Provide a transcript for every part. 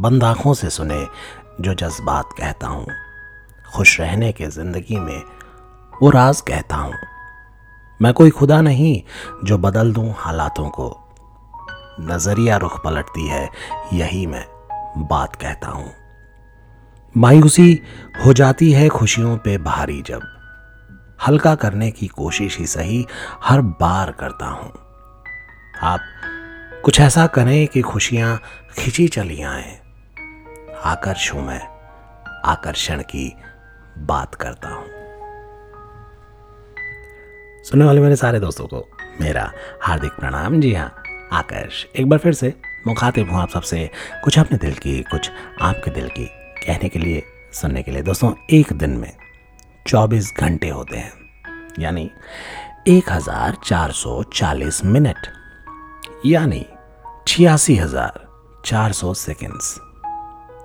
बंद आँखों से सुने जो जज्बात कहता हूँ। खुश रहने के ज़िंदगी में वो राज कहता हूँ। मैं कोई खुदा नहीं जो बदल दूँ हालातों को। नज़रिया रुख पलटती है, यही मैं बात कहता हूँ। मायूसी हो जाती है खुशियों पे भारी जब। हल्का करने की कोशिश ही सही हर बार करता हूँ। आप कुछ ऐसा करें कि खुशियाँ खिंची चली आए। आकर्ष हूँ मैं आकर्षण की बात करता हूँ। सुनने वाले मेरे सारे दोस्तों को मेरा हार्दिक प्रणाम। जी हाँ आकर्ष, एक बार फिर से मुखातिब हूँ आप सबसे कुछ अपने दिल की, कुछ आपके दिल की कहने के लिए, सुनने के लिए। दोस्तों, एक दिन में 24 घंटे होते हैं, यानी 1440 मिनट, यानी छियासी हज़ार चार सौ सेकेंड्स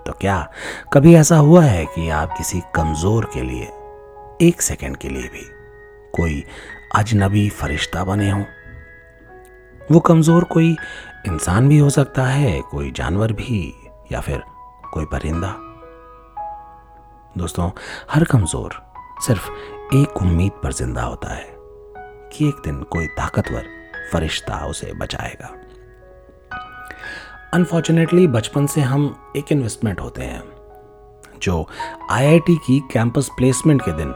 तो क्या कभी ऐसा हुआ है कि आप किसी कमज़ोर के लिए, एक सेकंड के लिए भी कोई अजनबी फरिश्ता बने हो? वो कमज़ोर कोई इंसान भी हो सकता है, कोई जानवर भी, या फिर कोई परिंदा? दोस्तों, हर कमज़ोर सिर्फ़ एक उम्मीद पर ज़िंदा होता है कि एक दिन कोई ताकतवर फरिश्ता उसे बचाएगा। अनफॉर्चुनेटली बचपन से हम एक इन्वेस्टमेंट होते हैं, जो आईआईटी की कैंपस प्लेसमेंट के दिन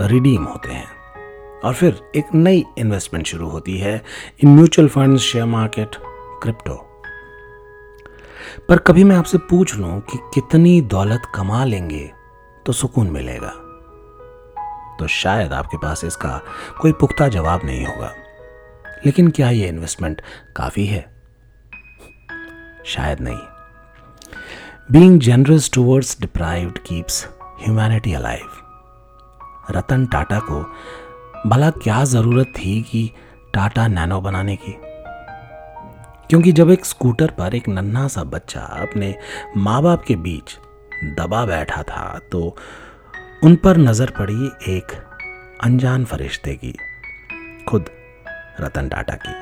रिडीम होते हैं। और फिर एक नई इन्वेस्टमेंट शुरू होती है in mutual fund share market crypto पर कभी मैं आपसे पूछ लूँ कि कितनी दौलत कमा लेंगे तो सुकून मिलेगा? तो शायद आपके पास इसका कोई पुख्ता जवाब नहीं होगा। लेकिन क्या यह इन्वेस्टमेंट काफ़ी है? शायद नहीं। Being generous towards deprived keeps humanity alive Ratan Tata को, भला क्या ज़रूरत थी कि टाटा नैनो बनाने की? क्योंकि जब एक स्कूटर पर एक नन्हा सा बच्चा अपने माँ बाप के बीच दबा बैठा था तो उन पर नज़र पड़ी एक अनजान फरिश्ते की, खुद रतन टाटा की।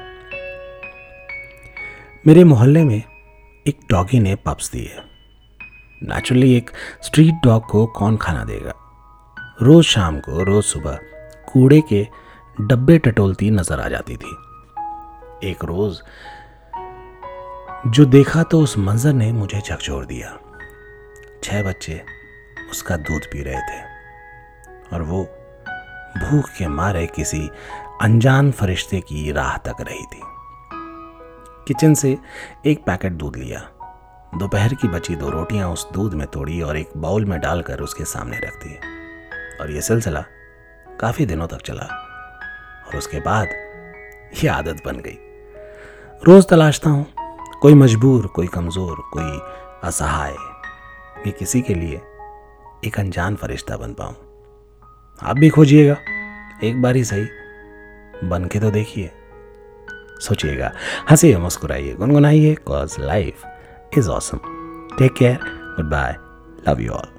मेरे मोहल्ले में एक डॉगी ने पप्स दिए। नेचुरली एक स्ट्रीट डॉग को कौन खाना देगा? रोज शाम को, रोज सुबह, कूड़े के डब्बे टटोलती नज़र आ जाती थी। एक रोज, जो देखा तो उस मंजर ने मुझे झकझोर दिया। छह बच्चे उसका दूध पी रहे थे। और वो भूख के मारे किसी अनजान फरिश्ते की राह तक रही थी। किचन से एक पैकेट दूध लिया। दोपहर की बची दो रोटियाँ उस दूध में तोड़ी और एक बाउल में डालकर उसके सामने रख दी। और यह सिलसिला काफ़ी दिनों तक चला और उसके बाद यह आदत बन गई। रोज तलाशता हूँ, कोई मजबूर, कोई कमज़ोर, कोई असहाय। कि किसी के लिए एक अनजान फरिश्ता बन पाऊँ। आप भी खोजिएगा, एक बार ही सही बन के तो देखिए। सोचिएगा। हंसिए, मुस्कुराइए, गुनगुनाइए। Cause life is awesome take care good bye love you all